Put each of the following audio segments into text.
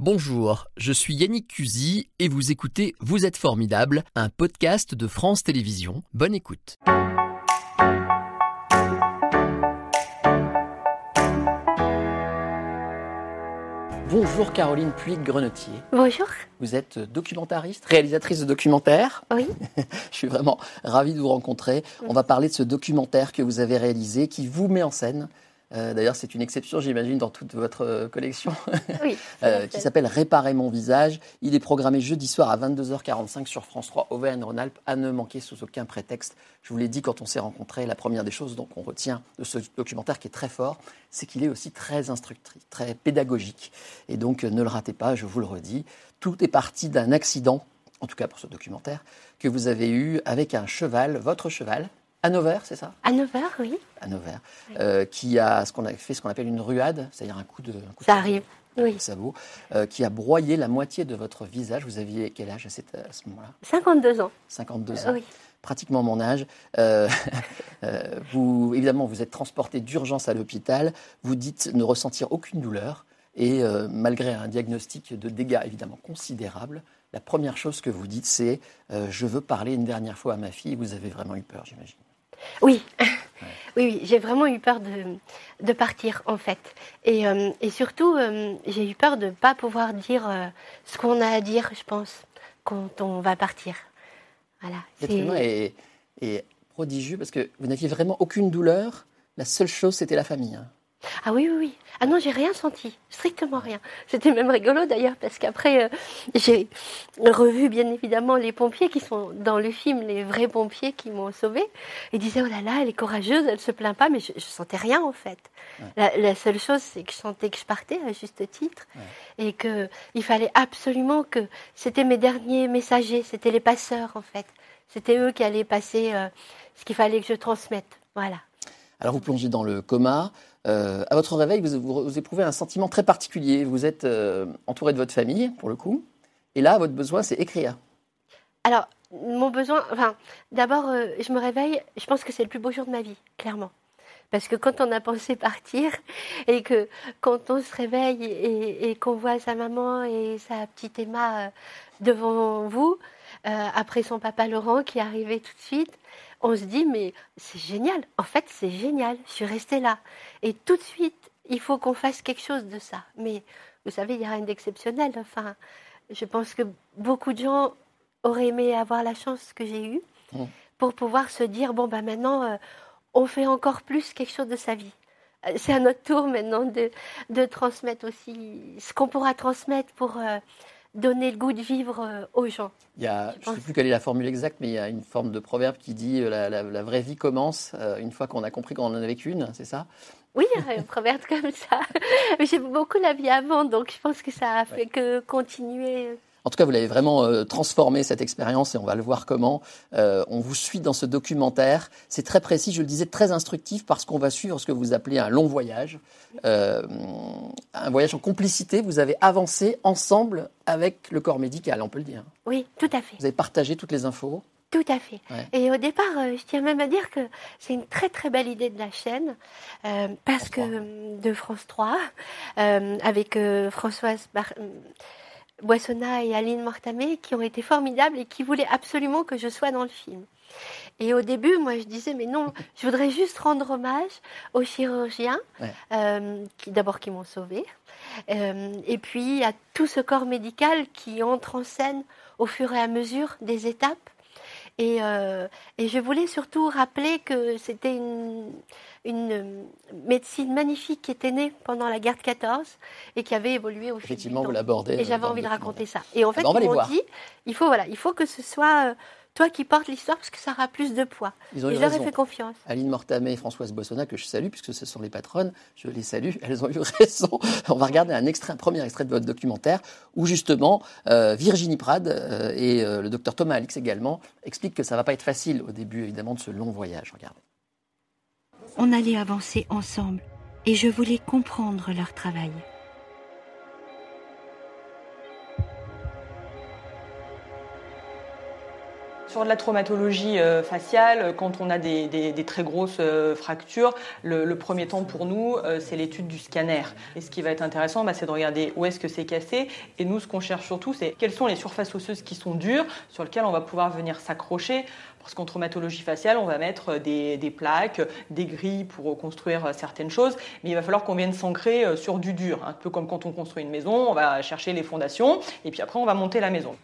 Bonjour, je suis Yannick Cusy et vous écoutez Vous êtes formidable, un podcast de France Télévisions. Bonne écoute. Bonjour Caroline Puig-Grenetier. Bonjour. Vous êtes documentariste, réalisatrice de documentaires. Oui. Je suis vraiment ravi de vous rencontrer. On va parler de ce documentaire que vous avez réalisé qui vous met en scène. Euh, D'ailleurs, c'est une exception, j'imagine, dans toute votre euh, collection, Oui. euh, qui s'appelle Réparer mon visage. Il est programmé jeudi soir à 22h45 sur France 3 Auvergne-Rhône-Alpes. À ne manquer sous aucun prétexte. Je vous l'ai dit quand on s'est rencontrés, la première des choses donc on retient de ce documentaire qui est très fort, c'est qu'il est aussi très instructif, très pédagogique. Et donc, ne le ratez pas, je vous le redis. Tout est parti d'un accident, en tout cas pour ce documentaire, que vous avez eu avec un cheval, votre cheval, à Nevers, c'est ça? À 9h, oui. à Nevers, euh, qui a ce qu'on a fait ce qu'on appelle une ruade, c'est-à-dire un coup de, un coup de Ça. Oui. sabot, euh, qui a broyé la moitié de votre visage. Vous aviez quel âge à, cette- à ce moment-là? 52 ans. 52 ans, Oui. pratiquement mon âge. Euh, vous, évidemment, vous êtes transporté d'urgence à l'hôpital. Vous dites ne ressentir aucune douleur. Et malgré un diagnostic de dégâts évidemment considérable, la première chose que vous dites, c'est je veux parler une dernière fois à ma fille. Vous avez vraiment eu peur, j'imagine. Oui. Oui, oui, j'ai vraiment eu peur de, de partir en fait. Et, euh, et surtout, euh, j'ai eu peur de ne pas pouvoir dire euh, ce qu'on a à dire, je pense, quand on va partir. Voilà. L'être humain est, est prodigieux parce que vous n'aviez vraiment aucune douleur. La seule chose, c'était la famille. hein. Ah oui, oui, oui. Ah non, j'ai rien senti, strictement rien. C'était même rigolo d'ailleurs parce qu'après, euh, j'ai revu bien évidemment les pompiers qui sont dans le film, les vrais pompiers qui m'ont sauvée. Ils disaient, oh là là, elle est courageuse, elle se plaint pas, mais je, je sentais rien en fait. La, la seule chose, c'est que je sentais que je partais à juste titre et que il fallait absolument que c'était mes derniers messagers, c'était les passeurs en fait. C'était eux qui allaient passer euh, ce qu'il fallait que je transmette. Voilà. Alors vous plongez dans le coma. Euh, à votre réveil, vous, vous- éprouvez un sentiment très particulier. Vous êtes euh, entouré de votre famille, pour le coup. Et là, votre besoin, c'est écrire. Alors, mon besoin, enfin, d'abord, euh, je me réveille, je pense que c'est le plus beau jour de ma vie, clairement. Parce que quand on a pensé partir et que quand on se réveille et, et qu'on voit sa maman et sa petite Emma devant vous, après son papa Laurent qui est arrivé tout de suite, on se dit mais c'est génial. En fait, c'est génial. Je suis restée là. Et tout de suite, il faut qu'on fasse quelque chose de ça. Mais vous savez, il n'y a rien d'exceptionnel. Enfin, je pense que beaucoup de gens auraient aimé avoir la chance que j'ai eue pour pouvoir se dire bon bah maintenant euh, on fait encore plus quelque chose de sa vie. Euh, C'est à notre tour maintenant de, de transmettre aussi ce qu'on pourra transmettre pour euh, donner le goût de vivre euh, aux gens. Il y a, je ne sais plus quelle est la formule exacte, mais il y a une forme de proverbe qui dit euh, la, la- la vraie vie commence euh, une fois qu'on a compris qu'on en avait qu'une, c'est ça? Oui, un proverbe comme ça. Mais j'ai beaucoup la vie avant, donc je pense que ça a fait que continuer. En tout cas, vous l'avez vraiment euh, transformé cette expérience et on va le voir comment. Euh, on vous suit dans ce documentaire. C'est très précis, je le disais, très instructif parce qu'on va suivre ce que vous appelez un long voyage. Euh, un voyage en complicité. Vous avez avancé ensemble avec le corps médical, on peut le dire. Oui, tout à fait. Vous avez partagé toutes les infos. Tout à fait. Ouais. Et au départ, euh, je tiens même à dire que c'est une très très belle idée de la chaîne, euh, parce France que 3. de France 3, euh, avec Françoise Bar- Boissonnat et Aline Mortamé, qui ont été formidables et qui voulaient absolument que je sois dans le film. Et au début, moi, je disais, mais non, je voudrais juste rendre hommage aux chirurgiens, Ouais. euh, qui d'abord qui m'ont sauvée, euh, et puis à tout ce corps médical qui entre en scène au fur et à mesure des étapes. Et, euh, et je voulais surtout rappeler que c'était une, une euh, médecine magnifique qui était née pendant la guerre de 14 et qui avait évolué au fil du Effectivement, vous temps. l'abordez. euh, Et j'avais dans le envie de raconter ça. Et en fait, ben, on dit, il faut, voilà, il faut que ce soit euh, toi qui portes l'histoire parce que ça aura plus de poids. Ils ont Et eu je leur ai fait confiance. Aline Mortamé et Françoise Boissonnat, que je salue, puisque ce sont les patronnes, je les salue, elles ont eu raison. On va regarder un, extrait, un premier extrait de votre documentaire, où justement euh, Virginie Prade euh, et euh, le docteur Thomas Alix également expliquent que ça va pas être facile au début, évidemment, de ce long voyage. Regardez. On allait avancer ensemble et je voulais comprendre leur travail. Sur de la traumatologie euh, faciale, quand on a des, très grosses euh, fractures, le, premier temps pour nous, euh, c'est l'étude du scanner. Et ce qui va être intéressant, bah, c'est de regarder où est-ce que c'est cassé. Et nous, ce qu'on cherche surtout, c'est quelles sont les surfaces osseuses qui sont dures, sur lesquelles on va pouvoir venir s'accrocher. Parce qu'en traumatologie faciale, on va mettre des, des, plaques, des grilles pour construire certaines choses, mais il va falloir qu'on vienne s'ancrer sur du dur. Un peu comme quand on construit une maison, on va chercher les fondations, et puis après on va monter la maison.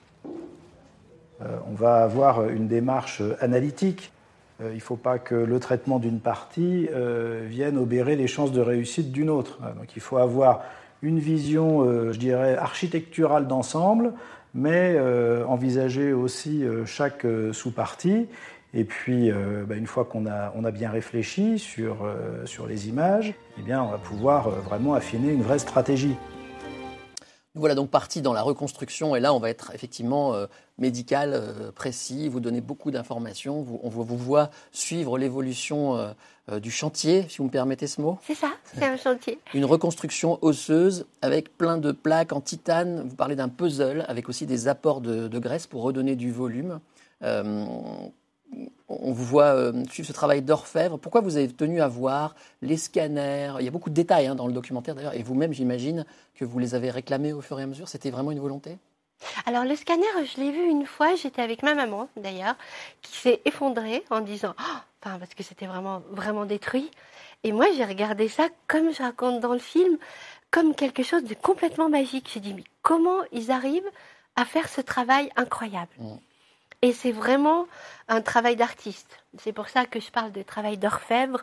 Euh, on va avoir une démarche analytique. Euh, il ne faut pas que le traitement d'une partie euh, vienne obérer les chances de réussite d'une autre. Donc il faut avoir une vision, je dirais, architecturale d'ensemble, mais envisager aussi chaque sous-partie. Et puis, bah, une fois qu'on a, on a bien réfléchi sur, sur les images, eh bien, on va pouvoir vraiment affiner une vraie stratégie. Nous voilà donc partis dans la reconstruction. Et là on va être effectivement euh, médical, euh, précis, vous donner beaucoup d'informations, on vous voit suivre l'évolution euh, du chantier, si vous me permettez ce mot. C'est ça, c'est un chantier. Une reconstruction osseuse avec plein de plaques en titane, vous parlez d'un puzzle avec aussi des apports de, de graisse pour redonner du volume on vous voit euh, suivre ce travail d'orfèvre. Pourquoi vous avez tenu à voir les scanners? Il y a beaucoup de détails hein, dans le documentaire d'ailleurs, et vous-même, j'imagine que vous les avez réclamés au fur et à mesure. C'était vraiment une volonté? Alors le scanner, je l'ai vu une fois, j'étais avec ma maman d'ailleurs, qui s'est effondrée en disant, oh, enfin, parce que c'était vraiment, vraiment détruit. Et moi, j'ai regardé ça comme je raconte dans le film, comme quelque chose de complètement magique. J'ai dit, mais comment ils arrivent à faire ce travail incroyable? Mmh. Et c'est vraiment un travail d'artiste. C'est pour ça que je parle de travail d'orfèvre.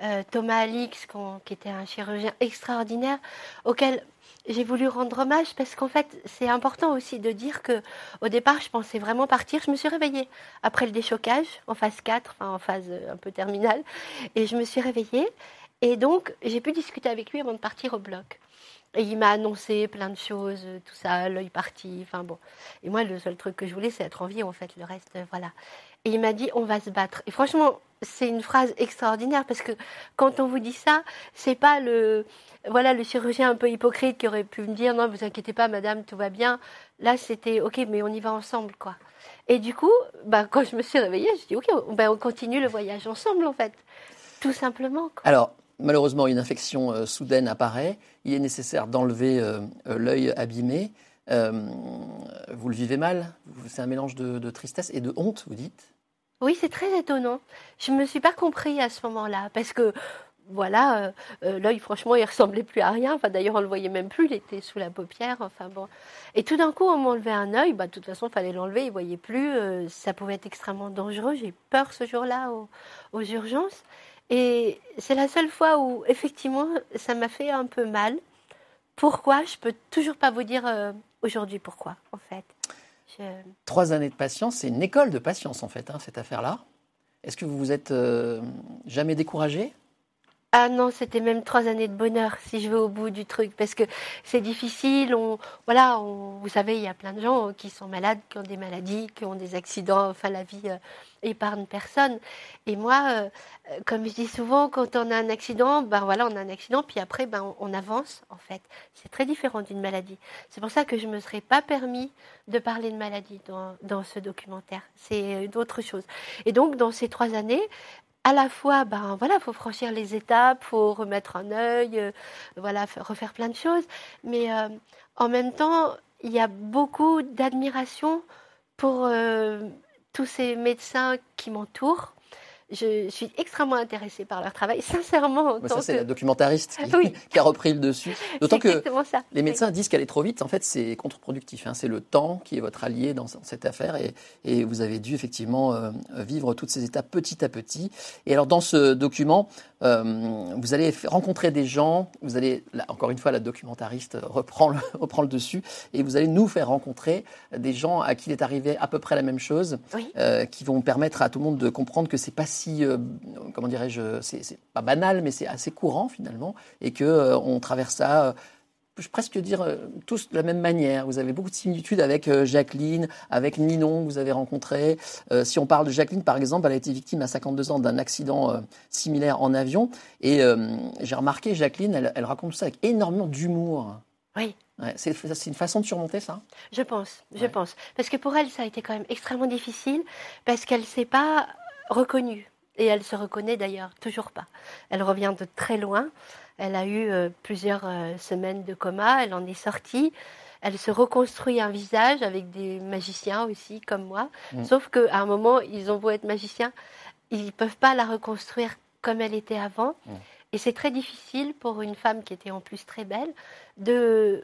Euh, Thomas Alix, qui était un chirurgien extraordinaire, auquel j'ai voulu rendre hommage parce qu'en fait, c'est important aussi de dire que au départ, je pensais vraiment partir. Je me suis réveillée après le déchocage, en phase 4, enfin en phase euh, un peu terminale, et je me suis réveillée. Et donc, j'ai pu discuter avec lui avant de partir au bloc. Et il m'a annoncé plein de choses, tout ça, l'œil parti, enfin bon. Et moi, le seul truc que je voulais, c'est être en vie, en fait. Le reste, euh, voilà. Et il m'a dit, on va se battre. Et franchement, c'est une phrase extraordinaire parce que quand on vous dit ça, c'est pas le, voilà, le chirurgien un peu hypocrite qui aurait pu me dire, non, vous inquiétez pas, madame, tout va bien. Là, c'était, ok, mais on y va ensemble, quoi. Et du coup, bah, quand je me suis réveillée, je dis, ok, ben, on continue le voyage ensemble, en fait. Tout simplement. Quoi. Alors, malheureusement, une infection euh, soudaine apparaît. Il est nécessaire d'enlever euh, euh, l'œil abîmé. vous le vivez mal? C'est un mélange de, tristesse et de honte, vous dites? Oui, c'est très étonnant. Je ne me suis pas compris à ce moment-là, parce que voilà, l'œil, franchement, il ressemblait plus à rien. Enfin, d'ailleurs, on le voyait même plus. Il était sous la paupière. Enfin bon. Et tout d'un coup, on m'enlevait un œil. Bah, de toute façon, il fallait l'enlever. Il voyait plus. ça pouvait être extrêmement dangereux. J'ai peur ce jour-là aux urgences. Et c'est la seule fois où, effectivement, ça m'a fait un peu mal. Pourquoi? Je peux toujours pas vous dire euh, aujourd'hui pourquoi, en fait. Trois années de patience, c'est une école de patience, en fait, hein, cette affaire-là. Est-ce que vous vous êtes euh, jamais découragé? Ah non, c'était même trois années de bonheur si je vais au bout du truc parce que c'est difficile. On, voilà, vous savez, il y a plein de gens qui sont malades, qui ont des maladies, qui ont des accidents. Enfin, la vie euh, épargne personne. Et moi, euh, comme je dis souvent, quand on a un accident, ben voilà, on a un accident, puis après, ben on, avance en fait. C'est très différent d'une maladie. C'est pour ça que je me serais pas permis de parler de maladie dans, dans ce documentaire. C'est d'autres choses. Et donc, dans ces trois années, à la fois, ben voilà, faut franchir les étapes, faut remettre un œil, euh, voilà, refaire plein de choses, mais euh, en même temps, il y a beaucoup d'admiration pour euh, tous ces médecins qui m'entourent je suis extrêmement intéressée par leur travail, sincèrement. ça, c'est la documentariste qui, a repris le dessus. D'autant que les médecins disent qu'aller trop vite, en fait, c'est contre-productif. Hein. C'est le temps qui est votre allié dans cette affaire. Et, vous avez dû effectivement euh, vivre toutes ces étapes petit à petit. Et alors, dans ce document, euh, vous allez rencontrer des gens. Vous allez, encore une fois, la documentariste reprend le, reprend le dessus. Et vous allez nous faire rencontrer des gens à qui il est arrivé à peu près la même chose, euh, qui vont permettre à tout le monde de comprendre que c'est pas si, euh, comment dirais-je, c'est pas banal, mais c'est assez courant finalement, et que euh, on traverse ça. Euh, je peux presque dire tous de la même manière. Vous avez beaucoup de similitudes avec Jacqueline, avec Ninon, que vous avez rencontré. si on parle de Jacqueline, par exemple, elle a été victime à 52 ans d'un accident similaire en avion. Et j'ai remarqué, Jacqueline, elle, elle raconte ça avec énormément d'humour. Oui. c'est une façon de surmonter ça Je pense, je pense. Parce que pour elle, ça a été quand même extrêmement difficile, parce qu'elle ne s'est pas reconnue. Et elle se reconnaît d'ailleurs toujours pas. Elle revient de très loin. Elle a eu euh, plusieurs euh, semaines de coma, elle en est sortie. Elle se reconstruit un visage avec des magiciens aussi, comme moi. Mm. Sauf qu'à un moment, ils ont beau être magiciens, ils ne peuvent pas la reconstruire comme elle était avant. Mm. Et c'est très difficile pour une femme qui était en plus très belle de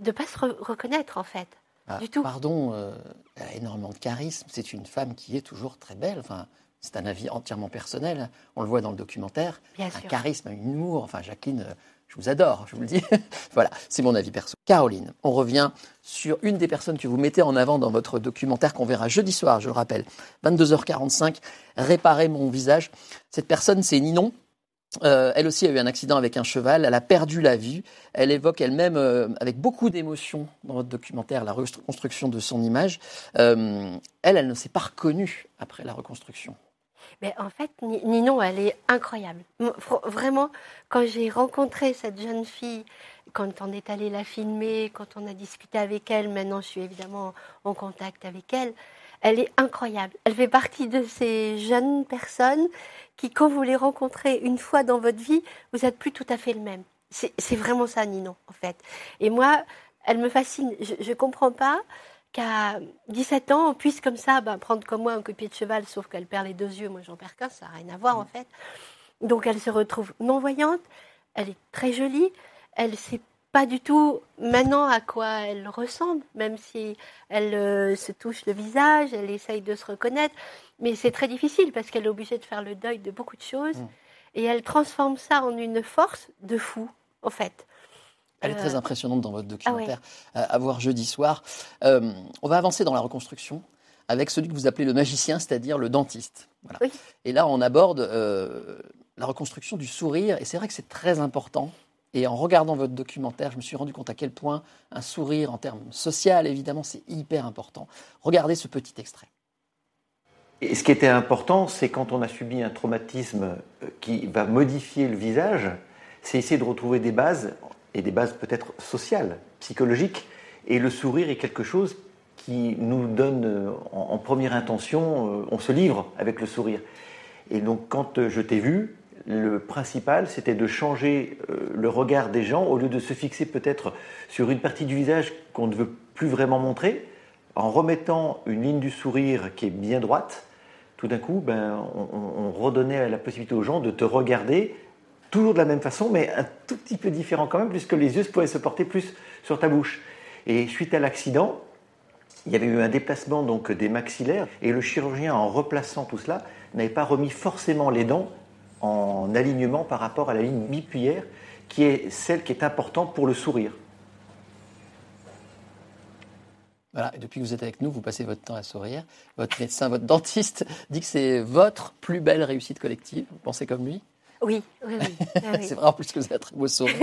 ne pas se reconnaître en fait. Ah, du tout. Pardon, euh, elle a énormément de charisme. C'est une femme qui est toujours très belle. Enfin, c'est un avis entièrement personnel. On le voit dans le documentaire. un charisme, un humour. Enfin, Jacqueline, euh, je vous adore, je vous le dis. voilà, c'est mon avis perso. Caroline, on revient sur une des personnes que vous mettez en avant dans votre documentaire qu'on verra jeudi soir, je le rappelle, 22h45, Réparer mon visage. Cette personne, c'est Ninon. Euh, elle aussi a eu un accident avec un cheval, elle a perdu la vue. Elle évoque elle-même, euh, avec beaucoup d'émotion dans votre documentaire, la reconstruction de son image. elle, elle ne s'est pas reconnue après la reconstruction. Mais en fait, Ninon, elle est incroyable. Vraiment, quand j'ai rencontré cette jeune fille, quand on est allé la filmer, quand on a discuté avec elle, maintenant je suis évidemment en contact avec elle, elle est incroyable. Elle fait partie de ces jeunes personnes qui, quand vous les rencontrez une fois dans votre vie, vous n'êtes plus tout à fait le même. C'est vraiment ça, Ninon, en fait. Et moi, elle me fascine. Je ne comprends pas qu'à 17 ans, on puisse comme ça ben, prendre comme moi un copier de cheval, sauf qu'elle perd les deux yeux, moi j'en perds qu'un, ça n'a rien à voir en fait. Donc elle se retrouve non-voyante, elle est très jolie, elle sait pas du tout maintenant à quoi elle ressemble, même si elle euh, se touche le visage, elle essaye de se reconnaître, mais c'est très difficile parce qu'elle est obligée de faire le deuil de beaucoup de choses, mm. et elle transforme ça en une force de fou, en fait. Elle est très euh, impressionnante dans votre documentaire, ah à voir jeudi soir. Euh, on va avancer dans la reconstruction avec celui que vous appelez le magicien, c'est-à-dire le dentiste. Et là, on aborde euh, la reconstruction du sourire, et c'est vrai que c'est très important. Et en regardant votre documentaire, je me suis rendu compte à quel point un sourire, en termes social, évidemment, c'est hyper important. Regardez ce petit extrait. Et ce qui était important, c'est quand on a subi un traumatisme qui va modifier le visage, c'est essayer de retrouver des bases et des bases peut-être sociales, psychologiques. Et le sourire est quelque chose qui nous donne euh, en, première intention, euh, on se livre avec le sourire. Et donc quand euh, je t'ai vu, le principal, c'était de changer le regard des gens, au lieu de se fixer peut-être sur une partie du visage qu'on ne veut plus vraiment montrer, en remettant une ligne du sourire qui est bien droite, tout d'un coup, ben, on, on redonnait la possibilité aux gens de te regarder toujours de la même façon, mais un tout petit peu différent quand même, puisque les yeux pouvaient se porter plus sur ta bouche. Et suite à l'accident, il y avait eu un déplacement donc des maxillaires, et le chirurgien, en replaçant tout cela, n'avait pas remis forcément les dents en alignement par rapport à la ligne mi-cuillère, qui est celle qui est importante pour le sourire. Voilà, et depuis que vous êtes avec nous, vous passez votre temps à sourire. Votre médecin, votre dentiste dit que c'est votre plus belle réussite collective. Vous pensez comme lui? Oui, oui, oui. Ah c'est vrai en plus que vous avez un très beau sourire.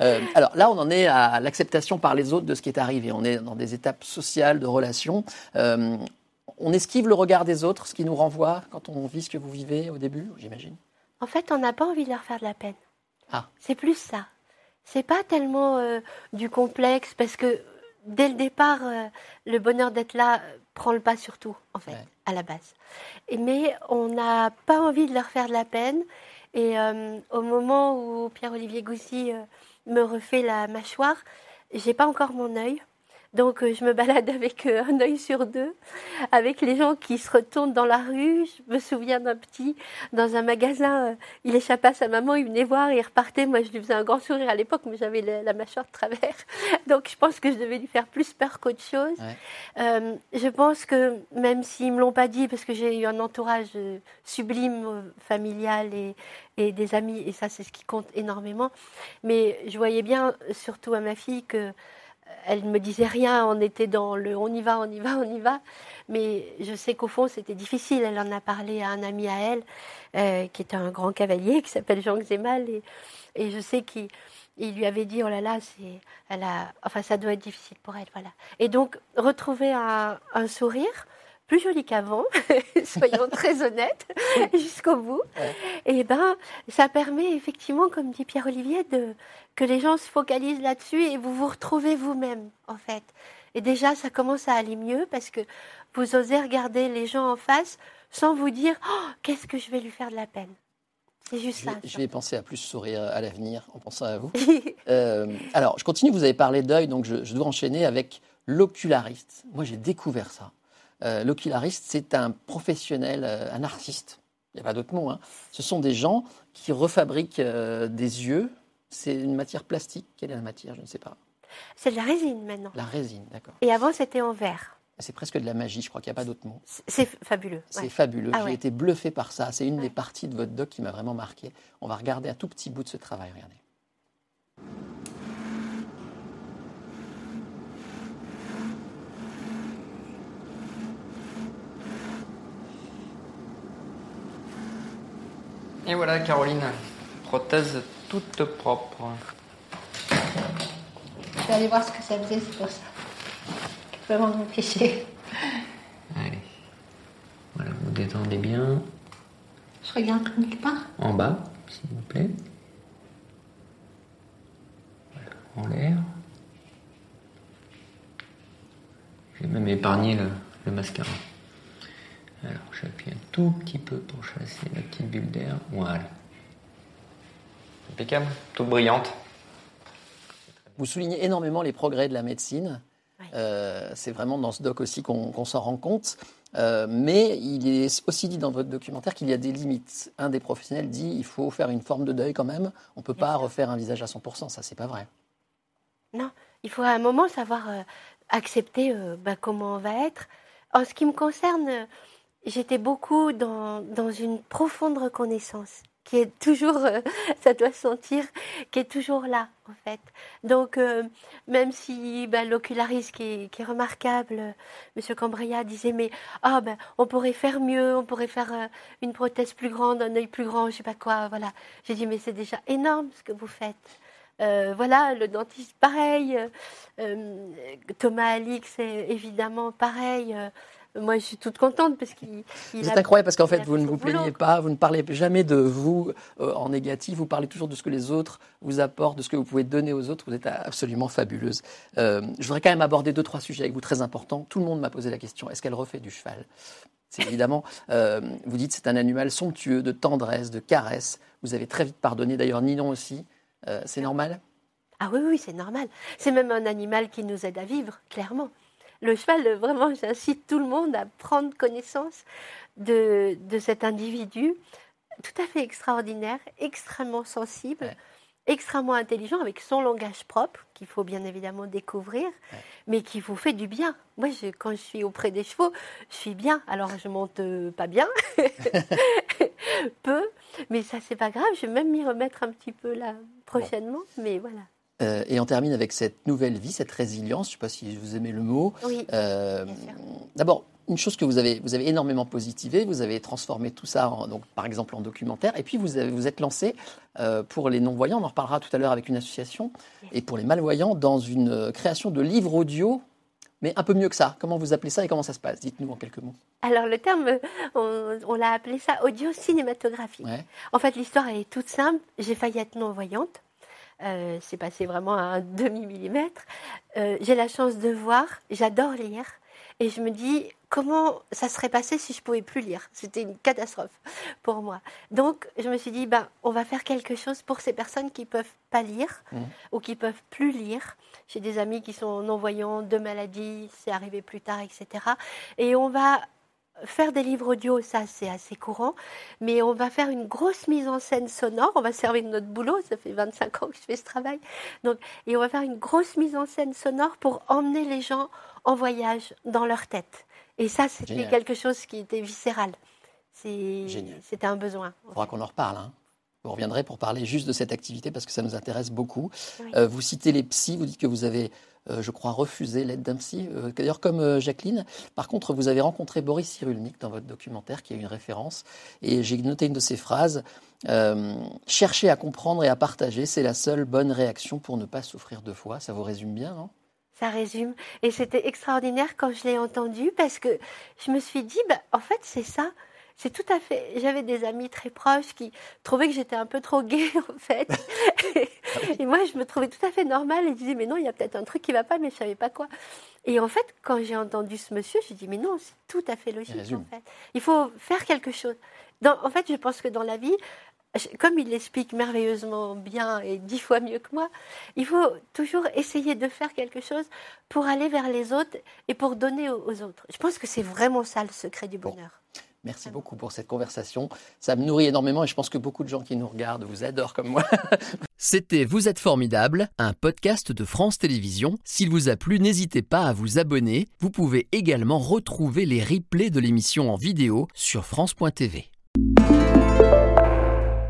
Euh, alors là, on en est à l'acceptation par les autres de ce qui est arrivé. On est dans des étapes sociales, de relations. Euh, on esquive le regard des autres, ce qui nous renvoie quand on vit ce que vous vivez au début, j'imagine? En fait, on n'a pas envie de leur faire de la peine. Ah. C'est plus ça. C'est pas tellement euh, du complexe, parce que dès le départ, le bonheur d'être là prend le pas sur tout, en fait, à la base. mais on n'a pas envie de leur faire de la peine. Et euh, au moment où Pierre-Olivier Goussy euh, me refait la mâchoire, j'ai pas encore mon œil. Donc euh, je me balade avec euh, un œil sur deux, avec les gens qui se retournent dans la rue. Je me souviens d'un petit dans un magasin, euh, il échappait à sa maman, il venait voir, il repartait. Moi je lui faisais un grand sourire à l'époque, mais j'avais la, mâchoire de travers. Donc je pense que je devais lui faire plus peur qu'autre chose. je pense que même s'ils me l'ont pas dit, parce que j'ai eu un entourage sublime, familial et, et des amis, et ça c'est ce qui compte énormément. Mais je voyais bien, surtout à ma fille, que elle ne me disait rien, on était dans le on y va, on y va, on y va. Mais je sais qu'au fond, c'était difficile. Elle en a parlé à un ami à elle, euh, qui est un grand cavalier, qui s'appelle Jean Xemal. Et, et je sais qu'il lui avait dit, oh là là, c'est, elle a, enfin, ça doit être difficile pour elle. Voilà. Et donc, retrouver un, sourire, plus jolie qu'avant, soyons très honnêtes, jusqu'au bout. Et ben, ça permet effectivement, comme dit Pierre-Olivier, de, que les gens se focalisent là-dessus et vous vous retrouvez vous-même, en fait. Et déjà, ça commence à aller mieux parce que vous osez regarder les gens en face sans vous dire oh, qu'est-ce que je vais lui faire de la peine. C'est juste je, ça. Je vais penser à plus sourire à l'avenir en pensant à vous. euh, alors, je continue, vous avez parlé d'œil, donc je, je, dois enchaîner avec l'oculariste. Moi, j'ai découvert ça. Euh, l'oculariste, c'est un professionnel, euh, un artiste. Il n'y a pas d'autre mot. Hein. Ce sont des gens qui refabriquent euh, des yeux. C'est une matière plastique. Quelle est la matière? Je ne sais pas. C'est de la résine maintenant. La résine, d'accord. Et avant, c'était en verre. C'est presque de la magie, je crois qu'il n'y a pas d'autre mot. C'est fabuleux. C'est fabuleux. Ah, J'ai ouais. été bluffé par ça. C'est une ouais. des parties de votre doc qui m'a vraiment marqué. On va regarder un tout petit bout de ce travail. Regardez. Et voilà, Caroline, prothèse toute propre. Je vais aller voir ce que ça faisait, c'est pour ça. Je peux m'en empêcher. Allez. Voilà, vous détendez bien. Je regarde quelque part. En bas, s'il vous plaît. Voilà, en l'air. J'ai même épargné le, le mascara. Alors, j'appuie tout petit peu pour chasser la petite bulle d'air. Voilà. Impeccable, toute brillante. Vous soulignez énormément les progrès de la médecine. Oui. Euh, c'est vraiment dans ce doc aussi qu'on qu s'en rend compte. Euh, mais il est aussi dit dans votre documentaire qu'il y a des limites. Un des professionnels dit il faut faire une forme de deuil quand même. On ne peut pas refaire un visage à 100%. Ça, c'est pas vrai. Non, il faut à un moment savoir euh, accepter bah, comment on va être. En ce qui me concerne, j'étais beaucoup dans, dans, une profonde reconnaissance qui est toujours, euh, ça doit sentir, qui est toujours là en fait. Donc euh, même si ben, l'oculariste qui, est, remarquable, Monsieur Cambria disait mais ah ben on pourrait faire mieux, on pourrait faire euh, une prothèse plus grande, un œil plus grand, je sais pas quoi, voilà. J'ai dit mais c'est déjà énorme ce que vous faites. Voilà, le dentiste, pareil. Thomas Alix, évidemment pareil. Euh, moi, je suis toute contente parce qu'il. C'est incroyable parce qu'en fait, vous ne vous plaignez pas, vous ne parlez jamais de vous en négatif, vous parlez toujours de ce que les autres vous apportent, de ce que vous pouvez donner aux autres. Vous êtes absolument fabuleuse. je voudrais quand même aborder deux, trois sujets avec vous très importants. Tout le monde m'a posé la question est-ce qu'elle refait du cheval? C'est évidemment, euh, vous dites c'est un animal somptueux, de tendresse, de caresse. Vous avez très vite pardonné, d'ailleurs Ninon aussi. Euh, c'est normal? Ah oui, oui, c'est normal. C'est même un animal qui nous aide à vivre, clairement. Le cheval, vraiment, j'incite tout le monde à prendre connaissance de, de, cet individu tout à fait extraordinaire, extrêmement sensible. Ouais extrêmement intelligent avec son langage propre qu'il faut bien évidemment découvrir, ouais. mais qui vous fait du bien. Moi, je, quand je suis auprès des chevaux, je suis bien. Alors, je monte euh, pas bien, peu, mais ça c'est pas grave. Je vais même m'y remettre un petit peu là prochainement, bon. mais voilà. Euh, et on termine avec cette nouvelle vie, cette résilience. Je ne sais pas si vous aimez le mot. Oui. Euh, D'abord, une chose que vous avez, vous avez énormément positivé, vous avez transformé tout ça, en, donc, par exemple, en documentaire, et puis vous avez, vous êtes lancé euh, pour les non-voyants, on en reparlera tout à l'heure avec une association, et pour les malvoyants, dans une création de livres audio, mais un peu mieux que ça. Comment vous appelez ça et comment ça se passe? Dites-nous en quelques mots. Alors, le terme, on, on l'a appelé ça audio cinématographique. Ouais. En fait, l'histoire est toute simple. J'ai failli être non-voyante. Euh, c'est passé vraiment à un demi-millimètre. Euh, j'ai la chance de voir, j'adore lire, et je me dis comment ça serait passé si je pouvais plus lire? C'était une catastrophe pour moi. Donc je me suis dit, ben, on va faire quelque chose pour ces personnes qui peuvent pas lire mmh. ou qui peuvent plus lire. J'ai des amis qui sont non-voyants, de maladies, c'est arrivé plus tard, etc. Et on va faire des livres audio, ça c'est assez courant, mais on va faire une grosse mise en scène sonore, on va servir de notre boulot, ça fait 25 ans que je fais ce travail, donc, et on va faire une grosse mise en scène sonore pour emmener les gens en voyage dans leur tête. Et ça, c'était quelque chose qui était viscéral. C'était un besoin. Il faudra qu'on en reparle. Hein. Vous reviendrez pour parler juste de cette activité parce que ça nous intéresse beaucoup. Oui. Euh, vous citez les psys, vous dites que vous avez je crois, refusé l'aide d'un euh, d'ailleurs comme euh, Jacqueline. Par contre, vous avez rencontré Boris Cyrulnik dans votre documentaire, qui est une référence, et j'ai noté une de ses phrases. chercher à comprendre et à partager, c'est la seule bonne réaction pour ne pas souffrir deux fois. Ça vous résume bien, non? Ça résume. Et c'était extraordinaire quand je l'ai entendu parce que je me suis dit, bah, en fait, c'est ça. C'est tout à fait. J'avais des amis très proches qui trouvaient que j'étais un peu trop gay, en fait. et moi, je me trouvais tout à fait normale et je disais, mais non, il y a peut-être un truc qui va pas, mais je savais pas quoi. Et en fait, quand j'ai entendu ce monsieur, je dit, mais non, c'est tout à fait logique, en fait. Il faut faire quelque chose. Dans, en fait, je pense que dans la vie, comme il l'explique merveilleusement bien et dix fois mieux que moi, il faut toujours essayer de faire quelque chose pour aller vers les autres et pour donner aux, autres. Je pense que c'est vraiment ça le secret du bonheur. Merci beaucoup pour cette conversation. Ça me nourrit énormément et je pense que beaucoup de gens qui nous regardent vous adorent comme moi. C'était Vous êtes formidable, un podcast de France Télévisions. S'il vous a plu, n'hésitez pas à vous abonner. Vous pouvez également retrouver les replays de l'émission en vidéo sur France.tv.